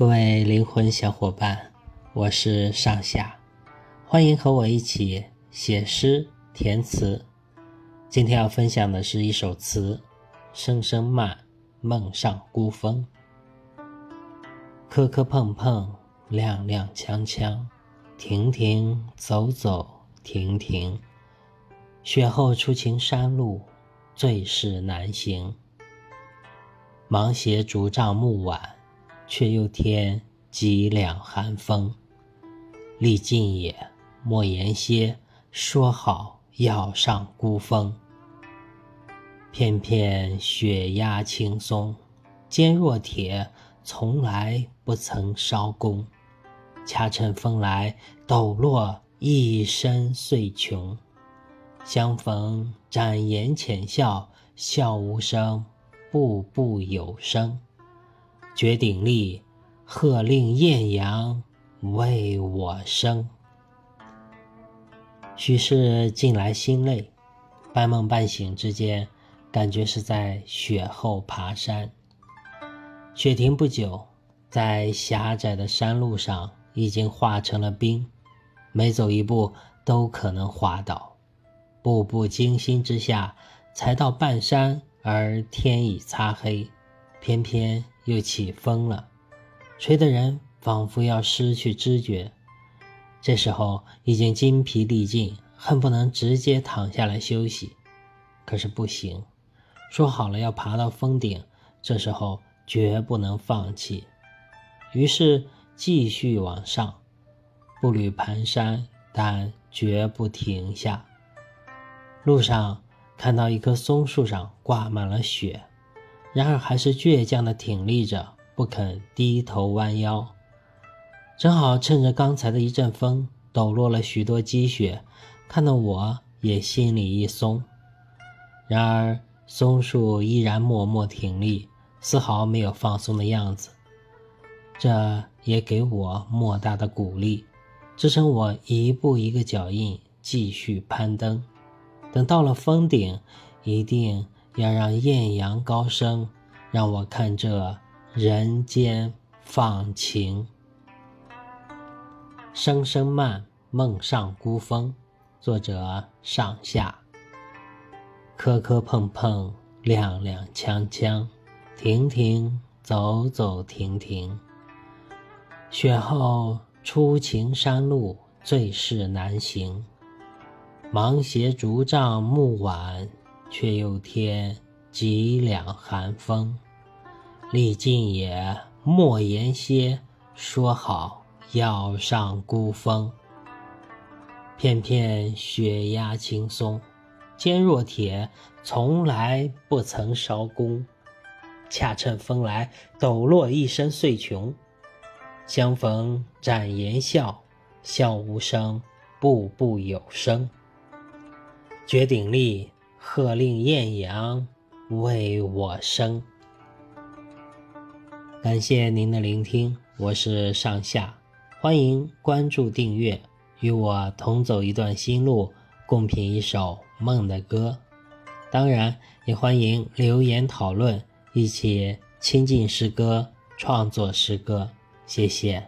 各位灵魂小伙伴，我是上下，欢迎和我一起写诗填词。今天要分享的是一首词，《声声慢，梦上孤峰》。磕磕碰碰，踉踉跄跄，停停走走停停。雪后初晴山路，最是难行。芒鞋竹杖暮晚。却又添几两寒风。历尽也，莫言歇。说好要上孤峰，片片雪压青松，坚若铁，从来不曾烧功。恰趁风来，抖落一身碎琼。相逢展颜浅笑，笑无声，步步有声。绝顶立，鹤令艳阳为我生。许是近来心累，半梦半醒之间，感觉是在雪后爬山。雪停不久，在狭窄的山路上已经化成了冰，每走一步都可能滑倒。步步惊心之下，才到半山，而天已擦黑，偏偏。又起风了，吹得人仿佛要失去知觉。这时候已经筋疲力尽，恨不能直接躺下来休息，可是不行。说好了要爬到峰顶，这时候绝不能放弃。于是继续往上，步履蹒跚，但绝不停下。路上看到一棵松树上挂满了雪。然而还是倔强地挺立着，不肯低头弯腰。正好趁着刚才的一阵风，抖落了许多积雪，看得我也心里一松。然而松树依然默默挺立，丝毫没有放松的样子。这也给我莫大的鼓励，支撑我一步一个脚印继续攀登。等到了峰顶，一定。要让艳阳高升，让我看这人间放晴。声声慢，梦上孤峰。作者：上下。磕磕碰碰，踉踉跄跄，停停走走停停。雪后初晴山路，最是难行。芒鞋竹杖木碗。却又添几两寒风，历尽也莫言歇。说好要上孤峰，片片雪压青松，坚若铁，从来不曾烧功。恰趁风来，抖落一身碎琼。相逢展颜笑，笑无声，步步有声。绝顶立。鹤令艳阳为我生。感谢您的聆听，我是上下，欢迎关注订阅，与我同走一段心路，共品一首梦的歌。当然，也欢迎留言讨论，一起亲近诗歌，创作诗歌。谢谢。